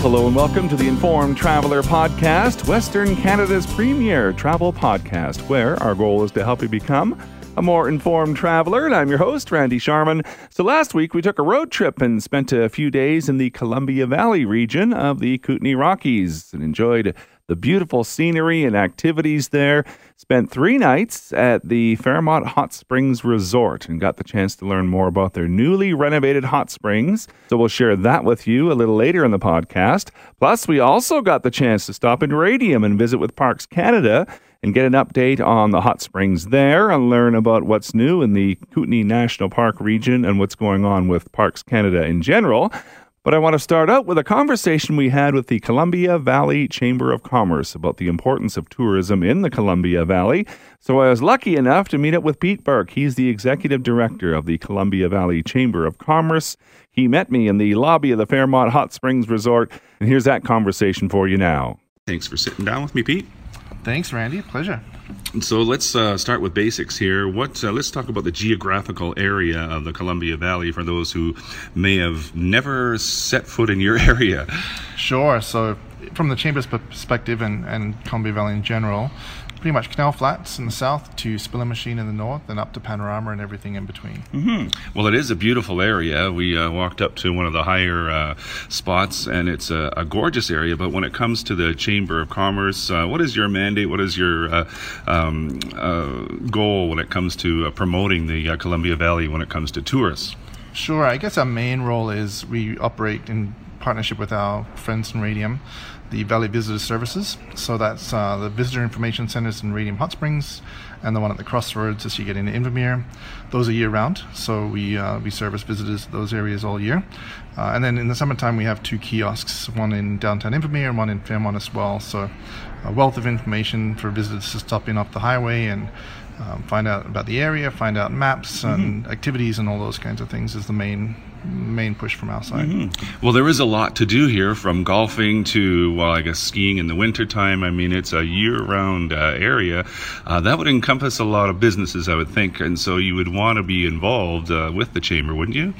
hello and welcome to the Informed Traveler Podcast, Western Canada's premier travel podcast, where our goal is to help you become a more informed traveler. And I'm your host, Randy Sharman. So last week we took a road trip and spent a few days in the Columbia Valley region of the Kootenay Rockies and enjoyed the beautiful scenery and activities there. Spent three nights at the Fairmont Hot Springs Resort and got the chance to learn more about their newly renovated hot springs. So we'll share that with you a little later in the podcast. Plus, we also got the chance to stop in Radium and visit with Parks Canada and get an update on the hot springs there and learn about what's new in the Kootenay National Park region and what's going on with Parks Canada in general. But I want to start out with a conversation we had with the Columbia Valley Chamber of Commerce about the importance of tourism in the Columbia Valley. So I was lucky enough to meet up with Pete Burke. He's the executive director of the Columbia Valley Chamber of Commerce. He met me in the lobby of the Fairmont Hot Springs Resort, and here's that conversation for you now. Thanks for sitting down with me, Pete. Thanks, Randy. Pleasure. So let's uh, start with basics here. What? Uh, let's talk about the geographical area of the Columbia Valley for those who may have never set foot in your area. Sure. So, from the chamber's perspective and, and Columbia Valley in general, pretty much Canal Flats in the south to Spillimacheen in the north, and up to Panorama and everything in between. Mm-hmm. Well, it is a beautiful area. We uh, walked up to one of the higher uh, spots, and it's a, a, gorgeous area. But when it comes to the Chamber of Commerce, uh, what is your mandate? What is your uh, um, uh, goal when it comes to uh, promoting the Columbia Valley when it comes to tourists? Sure. I guess our main role is we operate in partnership with our friends in Radium the Valley Visitor Services. So that's uh, the visitor information centers in Radium Hot Springs and the one at the crossroads as you get into Invermere. Those are year round, so we uh, we service visitors to those areas all year. Uh, and then in the summertime, we have two kiosks, one in downtown Invermere and one in Fairmont as well. So a wealth of information for visitors to stop in off the highway and um, find out about the area, find out maps mm-hmm. and activities and all those kinds of things is the main main push from our side. Mm-hmm. Well, there is a lot to do here, from golfing to well, I guess skiing in the wintertime. I mean, it's a year-round uh, area uh, that would encompass a lot of businesses, I would think, and so you would want to be involved uh, with the chamber, wouldn't you?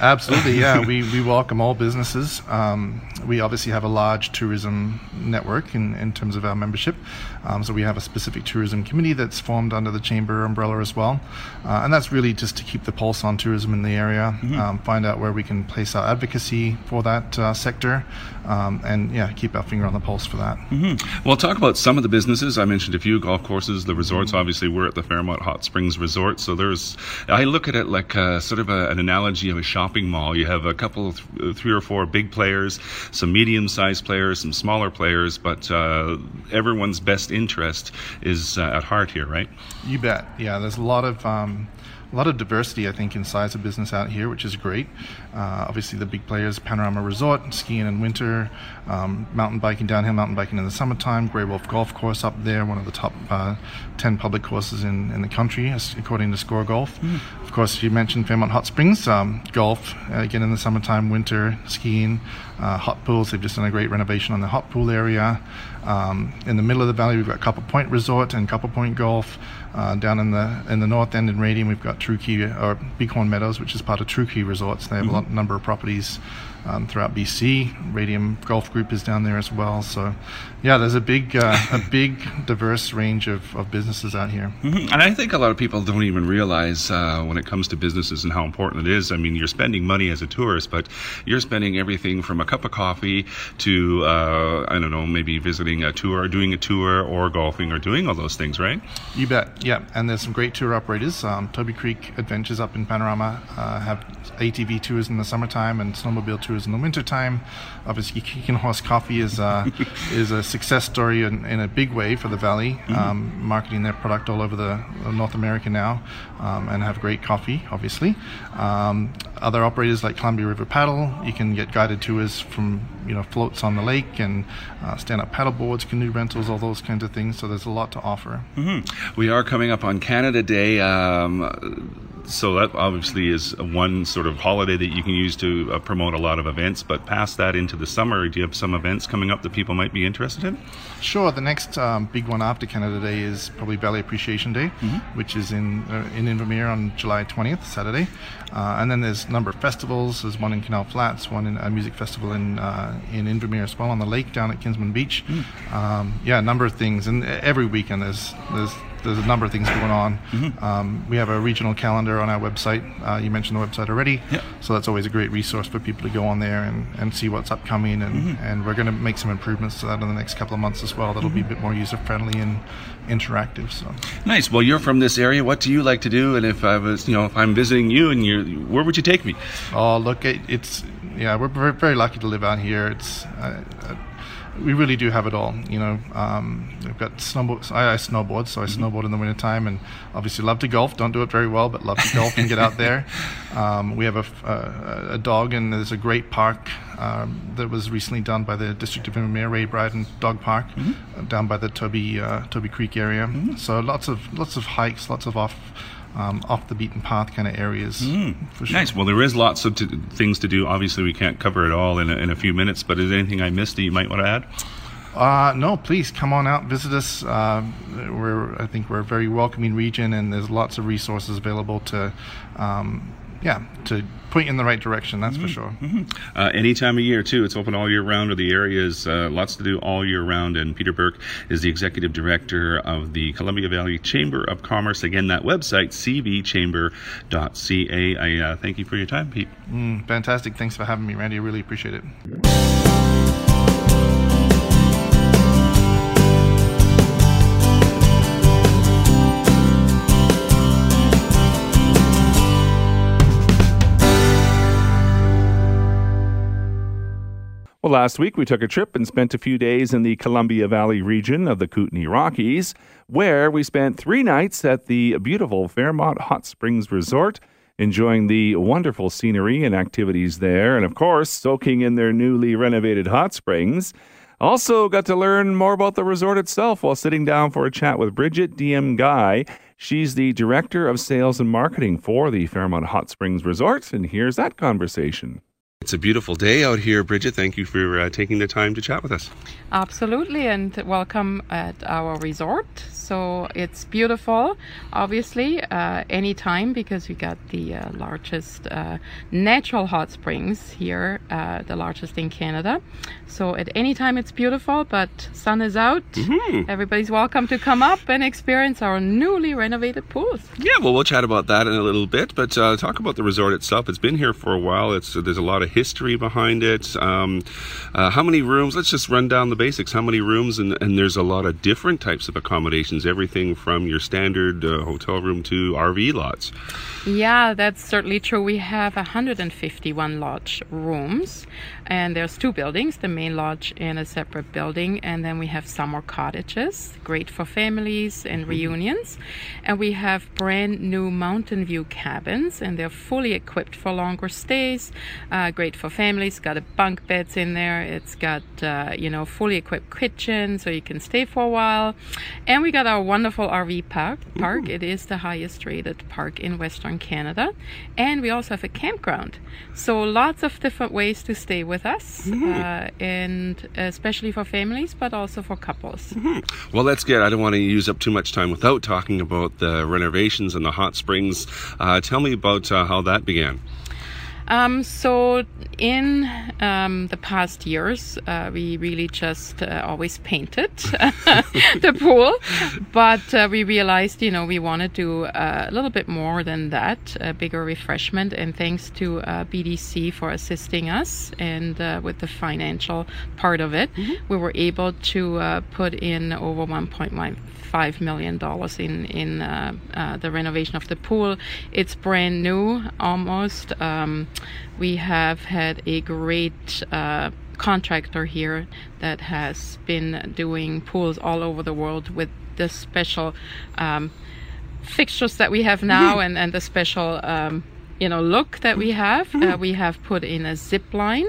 Absolutely, yeah. we, we welcome all businesses. Um, we obviously have a large tourism network in, in terms of our membership. Um, so we have a specific tourism committee that's formed under the chamber umbrella as well. Uh, and that's really just to keep the pulse on tourism in the area, mm-hmm. um, find out where we can place our advocacy for that uh, sector, um, and yeah, keep our finger on the pulse for that. Mm-hmm. Well, talk about some of the businesses. I mentioned a few golf courses, the resorts. Mm-hmm. Obviously, we're at the Fairmont Hot Springs Resort. So there's, I look at it like a, sort of a, an analogy of a shop shopping mall. You have a couple th- three or four big players, some medium sized players, some smaller players, but uh, everyone's best interest is uh, at heart here, right? You bet. Yeah, there's a lot of. Um, a lot of diversity, I think, in size of business out here, which is great. Uh, obviously, the big players Panorama Resort, skiing in winter, um, mountain biking, downhill mountain biking in the summertime, Grey Wolf Golf Course up there, one of the top uh, 10 public courses in, in the country, according to Score Golf. Mm. Of course, you mentioned Fairmont Hot Springs, um, golf, uh, again in the summertime, winter, skiing, uh, hot pools. They've just done a great renovation on the hot pool area. Um, in the middle of the valley, we've got Copper Point Resort and Copper Point Golf. Uh, down in the in the north end in Radium, we've got True Key or Bighorn Meadows, which is part of True Key Resorts. They have mm-hmm. a lot, number of properties um, throughout BC. Radium Golf Group is down there as well. So, yeah, there's a big, uh, a big, diverse range of, of businesses out here. Mm-hmm. And I think a lot of people don't even realize uh, when it comes to businesses and how important it is. I mean, you're spending money as a tourist, but you're spending everything from a cup of coffee to, uh, I don't know, maybe visiting a tour, or doing a tour, or golfing, or doing all those things, right? You bet. Yeah, and there's some great tour operators. Um, Toby Creek Adventures up in Panorama uh, have ATV tours in the summertime and snowmobile tours in the wintertime. Obviously, Kicking Horse Coffee is uh, is a success story in, in, a big way for the Valley, mm-hmm. um, marketing their product all over the North America now, um, and have great coffee, obviously. Um, other operators like Columbia River Paddle, you can get guided tours from you know floats on the lake and uh, stand-up paddle boards, canoe rentals, all those kinds of things. So there's a lot to offer. Mm-hmm. We are coming up on Canada Day. Um, so that obviously is one sort of holiday that you can use to uh, promote a lot of events. But past that into the summer, do you have some events coming up that people might be interested in? Sure. The next um, big one after Canada Day is probably Valley Appreciation Day, Mm-hmm. which is in uh, in Invermere on July 20th, Saturday. Uh, and then there's a number of festivals. There's one in Canal Flats, one in a music festival in uh, in Invermere as well on the lake down at Kinsmen Beach. Mm. Um, yeah, a number of things. And every weekend there's there's there's a number of things going on. Mm-hmm. Um, we have a regional calendar on our website. Uh, you mentioned the website already. Yeah. So that's always a great resource for people to go on there and, and see what's upcoming. And, Mm-hmm. and we're going to make some improvements to that in the next couple of months as well. That'll be a bit more user friendly and interactive. So Nice. Well, you're from this area. What do you like to do? And if I was, you know, if I'm visiting you, and you're, where would you take me? Oh, look, it, it's yeah, we're very, very lucky to live out here. It's uh, uh, we really do have it all. You know, um, we've got snowboard. I, I snowboard, so I snowboard in the wintertime, and obviously love to golf. Don't do it very well, but love to golf and get out there. Um, we have a, uh, a dog, and there's a great park um, that was recently done by the District of Invermere, Ray Bryden Dog Park, uh, down by the Toby uh, Toby Creek area. So lots of lots of hikes, lots of off. Um, off the beaten path kind of areas for sure. Nice. Well, there is lots of t- things to do. Obviously, we can't cover it all in a, in a few minutes. But is there anything I missed that you might want to add? Uh, no, please come on out, visit us. Uh, we're, I think we're a very welcoming region, and there's lots of resources available to, um, yeah, to point you in the right direction. That's for sure. Uh, any time of year too. It's open all year round. Or the area is uh, lots to do all year round. And Peter Burke is the executive director of the Columbia Valley Chamber of Commerce. Again, that website cvchamber.ca. I uh, thank you for your time, Pete. Mm, fantastic. Thanks for having me, Randy. I really appreciate it. Well, last week we took a trip and spent a few days in the Columbia Valley region of the Kootenay Rockies, where we spent three nights at the beautiful Fairmont Hot Springs Resort, enjoying the wonderful scenery and activities there, and of course, soaking in their newly renovated hot springs. Also, got to learn more about the resort itself while sitting down for a chat with Bridget DM Guy. She's the Director of Sales and Marketing for the Fairmont Hot Springs Resort, and here's that conversation. It's a beautiful day out here, Bridget. Thank you for uh, taking the time to chat with us. Absolutely, and welcome at our resort. So it's beautiful, obviously, uh, anytime because we got the uh, largest uh, natural hot springs here, uh, the largest in Canada. So at any time it's beautiful, but sun is out. Everybody's welcome to come up and experience our newly renovated pools. Yeah, well, we'll chat about that in a little bit, but uh, talk about the resort itself. It's been here for a while. It's there's a lot of history behind it. Um, uh, how many rooms? Let's just run down the basics. How many rooms? And, and there's a lot of different types of accommodations. Everything from your standard uh, hotel room to RV lots. Yeah, that's certainly true. We have 151 lodge rooms, and there's two buildings the main lodge and a separate building, and then we have summer cottages, great for families and reunions. And we have brand new mountain view cabins, and they're fully equipped for longer stays, uh, great for families. Got a bunk beds in there, it's got, uh, you know, fully equipped kitchen, so you can stay for a while. And we got our wonderful RV park. park. It is the highest rated park in Western Canada. And we also have a campground. So lots of different ways to stay with us, uh, and especially for families, but also for couples. Well, let's get. I don't want to use up too much time without talking about the renovations and the hot springs. Uh, tell me about uh, how that began. Um, so in um, the past years, uh, we really just uh, always painted the pool, but uh, we realized, you know, we want to do uh, a little bit more than that, a bigger refreshment. And thanks to uh, BDC for assisting us and uh, with the financial part of it, we were able to uh, put in over 1.1 five million dollars in in uh, uh, the renovation of the pool. It's brand new, almost. Um, we have had a great uh, contractor here that has been doing pools all over the world with the special um, fixtures that we have now and and the special. Um, you know look that we have uh, we have put in a zip line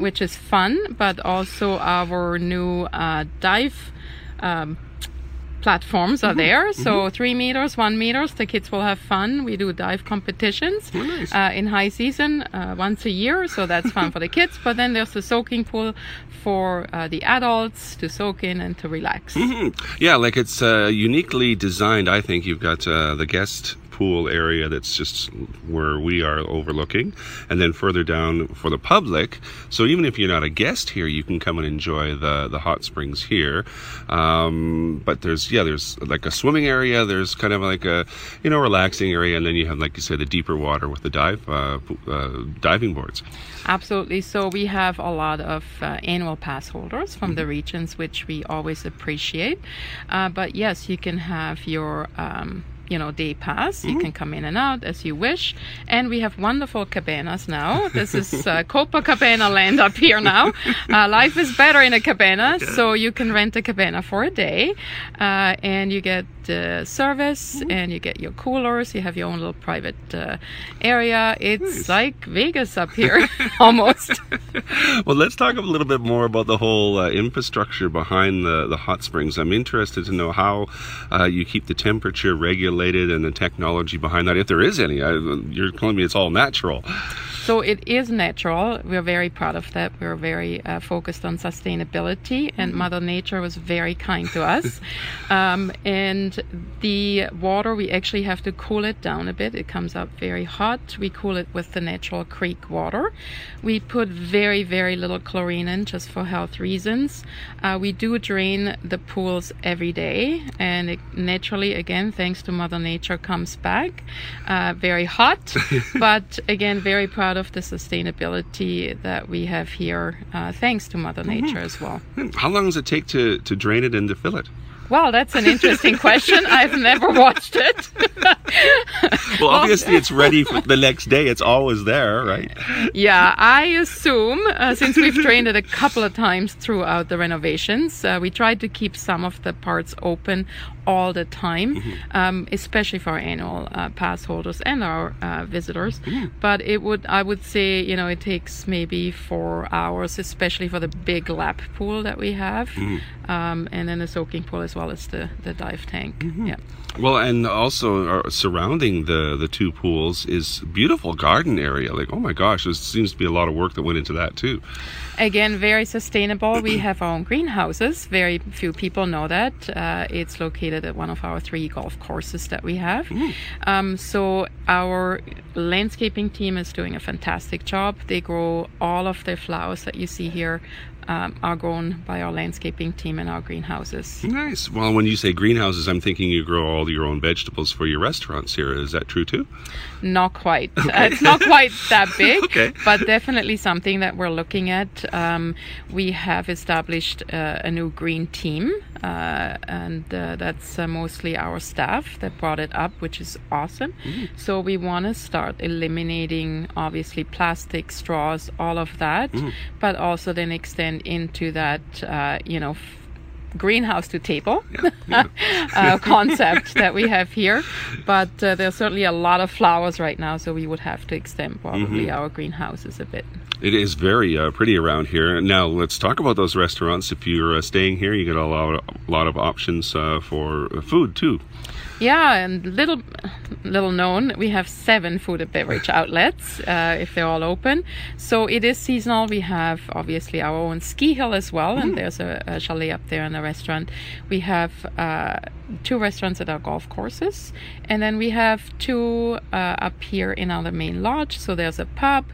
which is fun but also our new uh, dive um, platforms are there. So three meters, one meters. The kids will have fun. We do dive competitions nice. uh, in high season uh, once a year, so that's fun for the kids. But then there's the soaking pool for uh, the adults to soak in and to relax. Yeah, like it's uh, uniquely designed. I think you've got uh, the guest pool area that's just where we are overlooking, and then further down for the public. So even if you're not a guest here, you can come and enjoy the the hot springs here. Um, but there's yeah, there's like a swimming area. There's kind of like a you know relaxing area, and then you have like you said the deeper water with the dive uh, uh, diving boards. Absolutely. So we have a lot of uh, annual pass holders from the regions, which we always appreciate. Uh, but yes, you can have your. Um, you know, day pass. You can come in and out as you wish. And we have wonderful cabanas now. This is uh, Copacabana land up here now. Uh, life is better in a cabana. So you can rent a cabana for a day uh, and you get uh, service and you get your coolers. You have your own little private uh, area. It's like Vegas up here almost. Well, let's talk a little bit more about the whole uh, infrastructure behind the, the hot springs. I'm interested to know how uh, you keep the temperature regulated and the technology behind that, if there is any. I, you're telling me it's all natural. So it is natural. We're very proud of that. We're very uh, focused on sustainability, and Mother Nature was very kind to us. um, and the water, we actually have to cool it down a bit. It comes up very hot. We cool it with the natural creek water. We put very, very little chlorine in just for health reasons. Uh, we do drain the pools every day, and it naturally, again, thanks to Mother Nature, comes back uh, very hot. but again, very proud of the sustainability that we have here, uh, thanks to Mother Nature as well. How long does it take to, to drain it and to fill it? Well, that's an interesting question. I've never watched it. Well, obviously it's ready for the next day. It's always there, right? yeah, I assume uh, since we've drained it a couple of times throughout the renovations, uh, we tried to keep some of the parts open all the time, um, especially for our annual uh, pass holders and our uh, visitors. But it would, I would say, you know, it takes maybe four hours, especially for the big lap pool that we have, um, and then the soaking pool as well as the the dive tank. Yeah. Well, and also uh, surrounding the the two pools is beautiful garden area. Like, oh my gosh, there seems to be a lot of work that went into that too. Again, very sustainable. We have our own greenhouses. Very few people know that. Uh, it's located at one of our three golf courses that we have. Um, so our landscaping team is doing a fantastic job. They grow all of the flowers that you see here. Um, are grown by our landscaping team in our greenhouses. Nice. Well, when you say greenhouses, I'm thinking you grow all your own vegetables for your restaurants here. Is that true too? Not quite. Uh, it's not quite that big, Okay. but definitely something that we're looking at. Um, we have established uh, a new green team, uh, and uh, that's uh, mostly our staff that brought it up, which is awesome. So we want to start eliminating, obviously, plastic, straws, all of that, but also then extend into that, uh, you know. F- greenhouse to table uh, concept that we have here but uh, there's certainly a lot of flowers right now so we would have to extend probably our greenhouses a bit It is very uh, pretty around here. Now, let's talk about those restaurants. If you're uh, staying here, you get a lot, a lot of options uh, for uh, food too. Yeah, and little little known, we have seven food and beverage outlets uh, if they're all open. So it is seasonal. We have obviously our own ski hill as well, and there's a, a chalet up there and a restaurant. We have uh, two restaurants at our golf courses, and then we have two uh, up here in our main lodge. So there's a pub.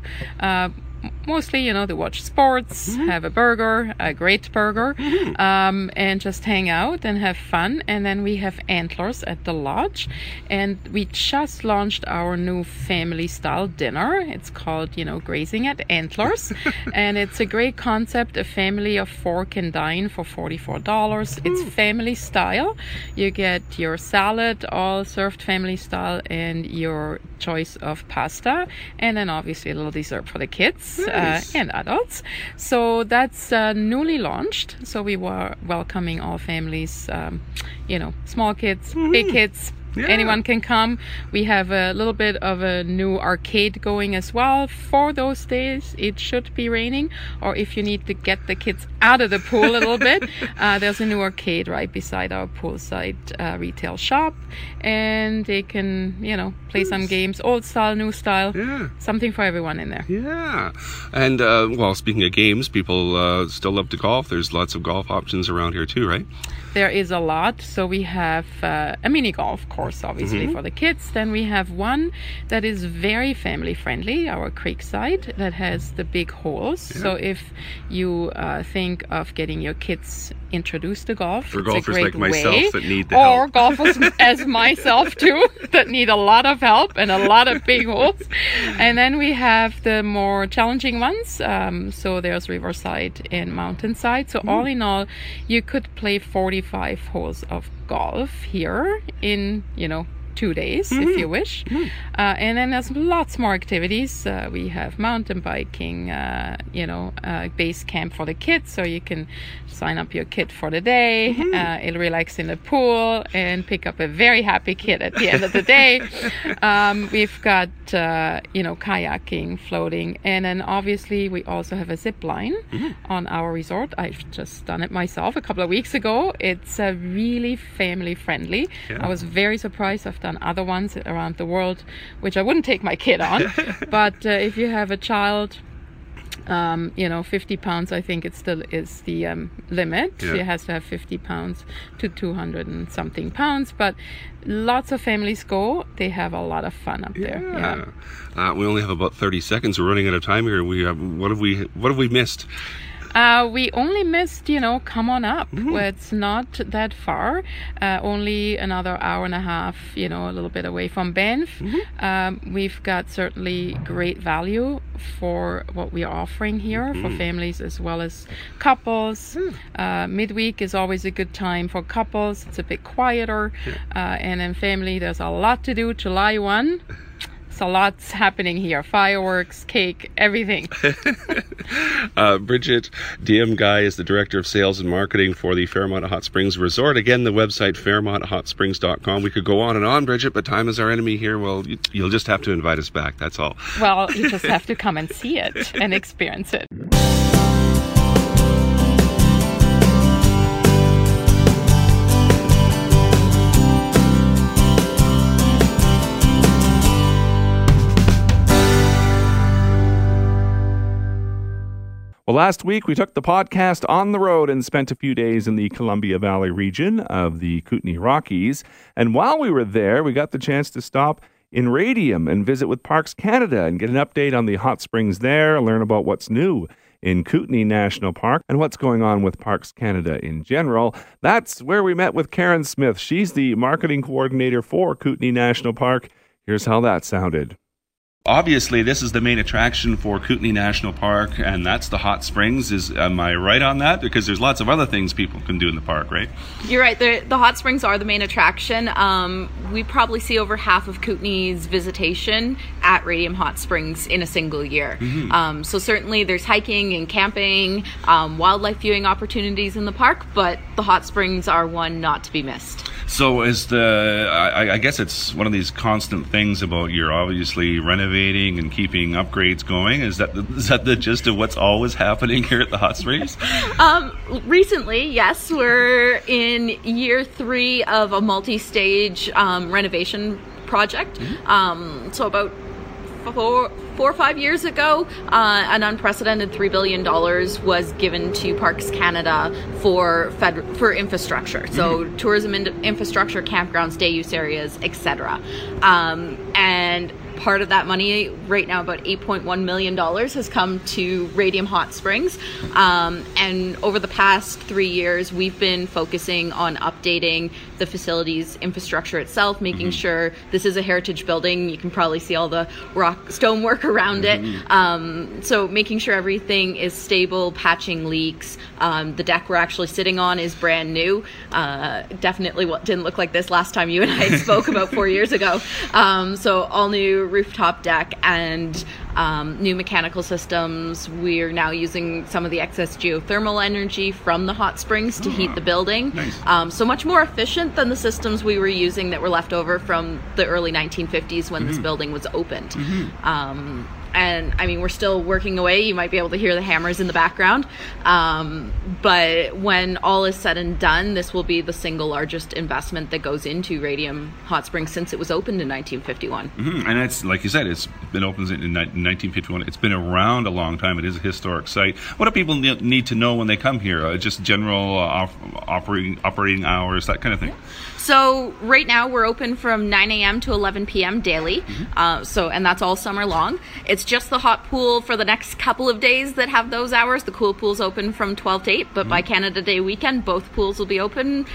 Mostly, you know, they watch sports, have a burger, a great burger, um, and just hang out and have fun. And then we have Antlers at the lodge, and we just launched our new family style dinner. It's called, you know, Grazing at Antlers, and it's a great concept. A family of four can dine for forty-four dollars. It's family style. You get your salad, all served family style, and your choice of pasta, and then obviously a little dessert for the kids uh, and adults. So that's uh, newly launched. So we were welcoming all families, um, you know, small kids, big kids, Yeah. Anyone can come. We have a little bit of a new arcade going as well for those days. It should be raining, or if you need to get the kids out of the pool a little bit, uh, there's a new arcade right beside our poolside uh, retail shop, and they can, you know, play some games, old style, new style, Yeah. something for everyone in there. Yeah. And, uh, well, speaking of games, people uh, still love to golf. There's lots of golf options around here, too, right? There is a lot. So we have uh, a mini golf course, obviously, for the kids. Then we have one that is very family friendly, our Creekside, that has the big holes. So if you uh, think of getting your kids introduced to golf, For golfers like myself that need the or help. golfers as myself too, that need a lot of help and a lot of big holes. And then we have the more challenging ones. Um, so there's Riverside and Mountainside. So all in all, you could play 45 holes of golf here in, you know, two days if you wish. Uh, and then there's lots more activities. Uh, we have mountain biking, uh, you know, uh, base camp for the kids, so you can sign up your kid for the day. Uh, it'll relax in the pool and pick up a very happy kid at the end of the day. Um, we've got, uh, you know, kayaking, floating, and then obviously we also have a zip line on our resort. I've just done it myself a couple of weeks ago. It's uh, really family friendly. I was very surprised. I've done other ones around the world, which I wouldn't take my kid on. but uh, if you have a child, um, you know, 50 pounds, I think it still is the um, limit. Yeah. It has to have 50 pounds to 200 and something pounds. But lots of families go. They have a lot of fun up there. Yeah. Uh, we only have about 30 seconds. We're running out of time here. We have, what have we what have we missed? Uh, we only missed, you know, come on up. Where it's not that far, uh, only another hour and a half, you know, a little bit away from Banff. Um, we've got certainly great value for what we are offering here for families as well as couples. Uh, midweek is always a good time for couples. It's a bit quieter, uh, and in family, there's a lot to do. July So lots happening here. Fireworks, cake, everything. Uh, Bridget DM Guy is the Director of Sales and Marketing for the Fairmont Hot Springs Resort. Again, the website fairmonthotsprings.com. We could go on and on, Bridget, but time is our enemy here. Well, you- you'll just have to invite us back. That's all. Well, you just have to come and see it and experience it. Well, last week we took the podcast on the road and spent a few days in the Columbia Valley region of the Kootenay Rockies. And while we were there, we got the chance to stop in Radium and visit with Parks Canada and get an update on the hot springs there, learn about what's new in Kootenay National Park and what's going on with Parks Canada in general. That's where we met with Karen Smith. She's the marketing coordinator for Kootenay National Park. Here's how that sounded. Obviously, this is the main attraction for Kootenay National Park, and that's the hot springs. Is am I right on that? Because there's lots of other things people can do in the park, right? You're right. The, the hot springs are the main attraction. Um, we probably see over half of Kootenay's visitation at Radium Hot Springs in a single year. Um, so certainly there's hiking and camping, um, wildlife viewing opportunities in the park, but the hot springs are one not to be missed. So is the I, I guess it's one of these constant things about you're obviously renovating and keeping upgrades going. Is that the, is that the gist of what's always happening here at the hot springs? Um, recently, yes, we're in year three of a multi-stage um, renovation project. Um, so about four, four or five years ago, uh, an unprecedented three billion dollars was given to Parks Canada for fed- for infrastructure, so tourism in- infrastructure, campgrounds, day use areas, etc. Um, and part of that money right now about 8.1 million dollars has come to radium hot springs. Um, and over the past three years we've been focusing on updating the facilities infrastructure itself making sure this is a heritage building. You can probably see all the rock stonework around it. Um, so making sure everything is stable patching leaks um, the deck we're actually sitting on is brand new. Uh, definitely what didn't look like this last time you and i spoke about four years ago. Um, so all new rooftop deck and um, new mechanical systems. We're now using some of the excess geothermal energy from the hot springs to heat the building. Nice. Um, so much more efficient than the systems we were using that were left over from the early 1950s when this building was opened. Um, and I mean, we're still working away. You might be able to hear the hammers in the background. Um, but when all is said and done, this will be the single largest investment that goes into Radium Hot Springs since it was opened in 1951. Mhm. And it's like you said, it's been opened in in 1951. It's been around a long time. It is a historic site. What do people need to know when they come here? Uh, just general uh, op- operating operating hours, that kind of thing. So right now we're open from 9 a.m. to 11 p.m. daily. Uh, so and that's all summer long. It's just the hot pool for the next couple of days that have those hours. The cool pool's open from 12 to 8, but by Canada Day weekend, both pools will be open.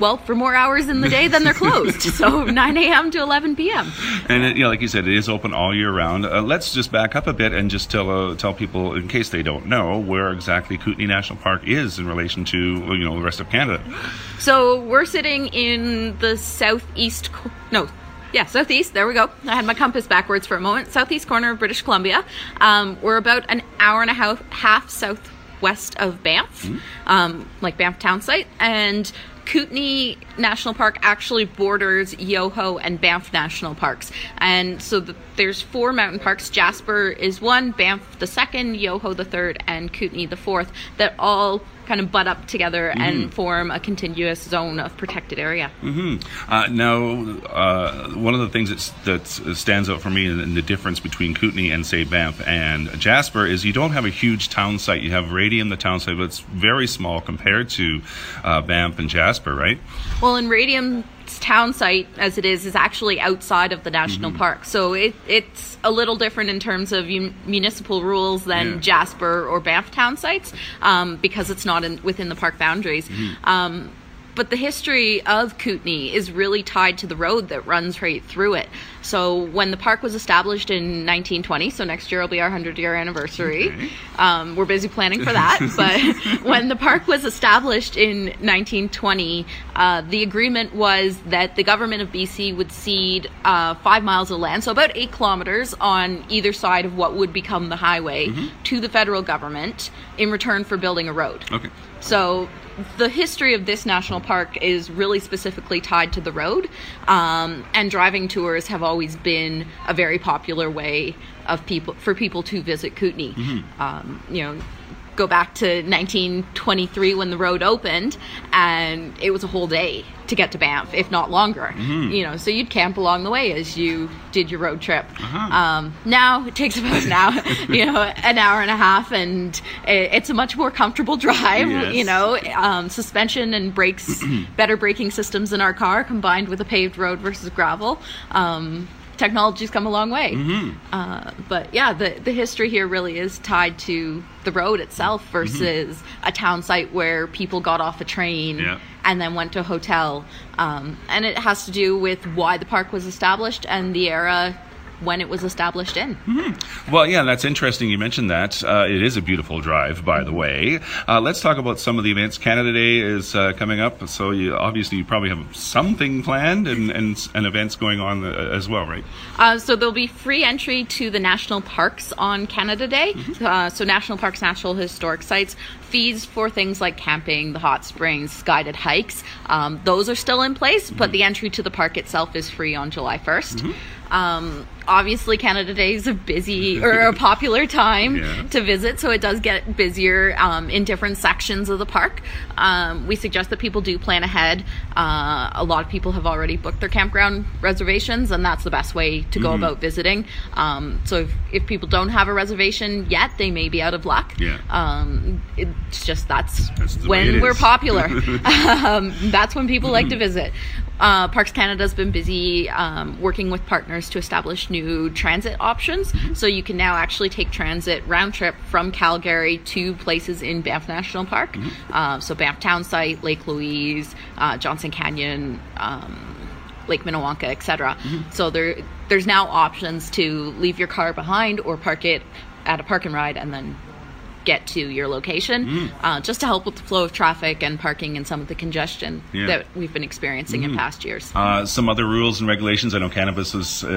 Well, for more hours in the day than they're closed. so 9 a.m. to 11 p.m. And it, you know, like you said, it is open all year round. Uh, let's just back up a bit and just tell uh, tell people, in case they don't know, where exactly Kootenay National Park is in relation to you know the rest of Canada. So we're sitting in the southeast. No, yeah, southeast. There we go. I had my compass backwards for a moment. Southeast corner of British Columbia. Um, we're about an hour and a half, half southwest of Banff, um, like Banff town site, and. Kootenay National Park actually borders Yoho and Banff National Parks. And so the, there's four mountain parks. Jasper is one, Banff the second, Yoho the third, and Kootenay the fourth that all kind of butt up together and form a continuous zone of protected area. Uh, now, uh, one of the things that's, that stands out for me in, in the difference between Kootenay and, say, Banff and Jasper is you don't have a huge town site. You have Radium, the town site, but it's very small compared to uh, Banff and Jasper, right? Well, in Radium's town site, as it is, is actually outside of the national park. So it, it's a little different in terms of un- municipal rules than Yeah. Jasper or Banff town sites um, because it's not in, within the park boundaries. Um, but the history of Kootenay is really tied to the road that runs right through it. So when the park was established in 1920, so next year will be our 100 year anniversary. Okay. Um, we're busy planning for that. but when the park was established in 1920, uh, the agreement was that the government of BC would cede uh, five miles of land, so about eight kilometers on either side of what would become the highway, to the federal government in return for building a road. Okay. So the history of this national park is really specifically tied to the road, um, and driving tours have always been a very popular way of people for people to visit Kootenay. Um, you know. Go back to 1923 when the road opened, and it was a whole day to get to Banff, if not longer. You know, so you'd camp along the way as you did your road trip. Um, now it takes about an hour, you know, an hour and a half, and it, it's a much more comfortable drive. Yes. You know, um, suspension and brakes, better braking systems in our car combined with a paved road versus gravel. Um, technology's come a long way. Mm-hmm. Uh, but yeah, the, the history here really is tied to the road itself versus a town site where people got off a train Yeah. and then went to a hotel. Um, and it has to do with why the park was established and the era when it was established in. Well, yeah, that's interesting. You mentioned that. Uh, it is a beautiful drive, by the way. Uh, let's talk about some of the events. Canada Day is uh, coming up, so you, obviously you probably have something planned and, and, and events going on uh, as well, right? Uh, so there'll be free entry to the national parks on Canada Day. Uh, so national parks, natural historic sites. Fees for things like camping, the hot springs, guided hikes. Um, those are still in place, but the entry to the park itself is free on July 1st. Um, obviously, Canada Day is a busy or a popular time Yeah. to visit, so it does get busier um, in different sections of the park. Um, we suggest that people do plan ahead. Uh, a lot of people have already booked their campground reservations, and that's the best way to go about visiting. Um, so if, if people don't have a reservation yet, they may be out of luck. Yeah. Um, it's just that's, That's when we're is. popular. um, that's when people like to visit. Uh, Parks Canada's been busy um, working with partners to establish new transit options. So you can now actually take transit round trip from Calgary to places in Banff National Park. Uh, so Banff Town Site, Lake Louise, uh, Johnston Canyon. Um, Lake Minnewanka, etc. So there, there's now options to leave your car behind or park it at a park and ride, and then get to your location, Mm. uh, just to help with the flow of traffic and parking and some of the congestion Yeah. Mm. that we've been experiencing in past years. Uh, some other rules and regulations. I know cannabis was uh,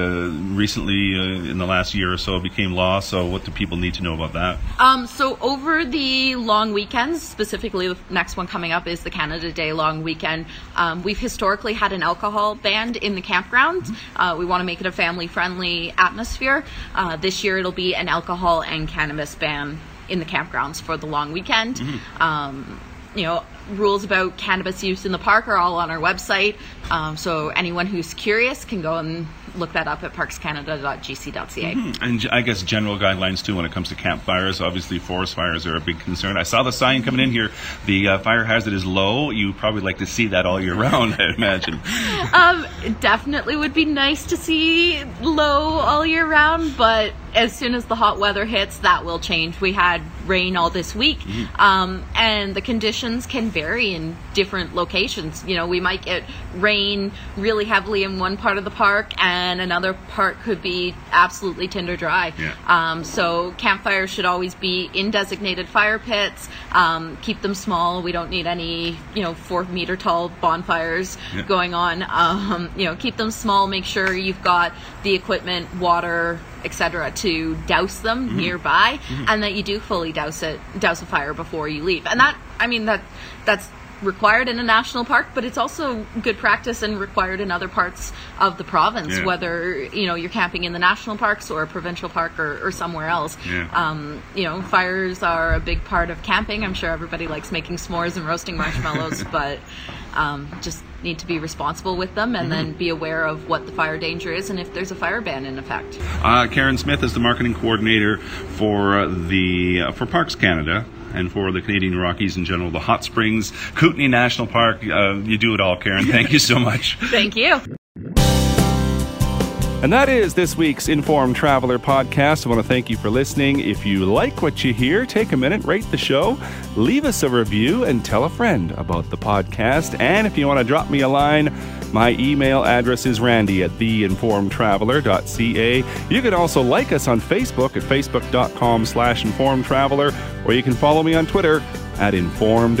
recently, uh, in the last year or so, became law. So, what do people need to know about that? Um, so over the long weekends, specifically the next one coming up is the Canada Day long weekend. Um, we've historically had an alcohol ban in the campground. Uh, we want to make it a family-friendly atmosphere. Uh, this year it'll be an alcohol and cannabis ban in the campgrounds for the long weekend. Um, you know, rules about cannabis use in the park are all on our website. Um, so anyone who's curious can go and look that up at parkscanada.gc.ca. And I guess general guidelines too when it comes to campfires. Obviously, forest fires are a big concern. I saw the sign coming in here. The uh, fire hazard is low. You probably like to see that all year round, I imagine. Um, definitely would be nice to see low all year round, but as soon as the hot weather hits, that will change. We had rain all this week, um, and the conditions can vary in different locations. You know, we might get rain really heavily in one part of the park, and another part could be absolutely tinder dry. Yeah. Um, so campfires should always be in designated fire pits. Um, keep them small. We don't need any, you know, four meter tall bonfires Yeah. going on. Um, you know, keep them small. Make sure you've got the equipment, water, etc., to douse them nearby, and that you do fully douse it, douse a fire before you leave. And that, I mean, that that's required in a national park, but it's also good practice and required in other parts of the province, Yeah. whether you know you're camping in the national parks or a provincial park or, or somewhere else. Yeah. Um, you know, fires are a big part of camping. I'm sure everybody likes making s'mores and roasting marshmallows, but um, just need to be responsible with them and then be aware of what the fire danger is and if there's a fire ban in effect. Uh, Karen Smith is the marketing coordinator for the uh, for Parks Canada and for the Canadian Rockies in general, the Hot Springs, Kootenay National Park. Uh, you do it all, Karen. Thank you so much. Thank you. And that is this week's Informed Traveler podcast. I want to thank you for listening. If you like what you hear, take a minute, rate the show, leave us a review, and tell a friend about the podcast. And if you want to drop me a line, my email address is randy at theinformedtraveler.ca. You can also like us on Facebook at facebook.com slash informedtraveler, or you can follow me on Twitter at Informed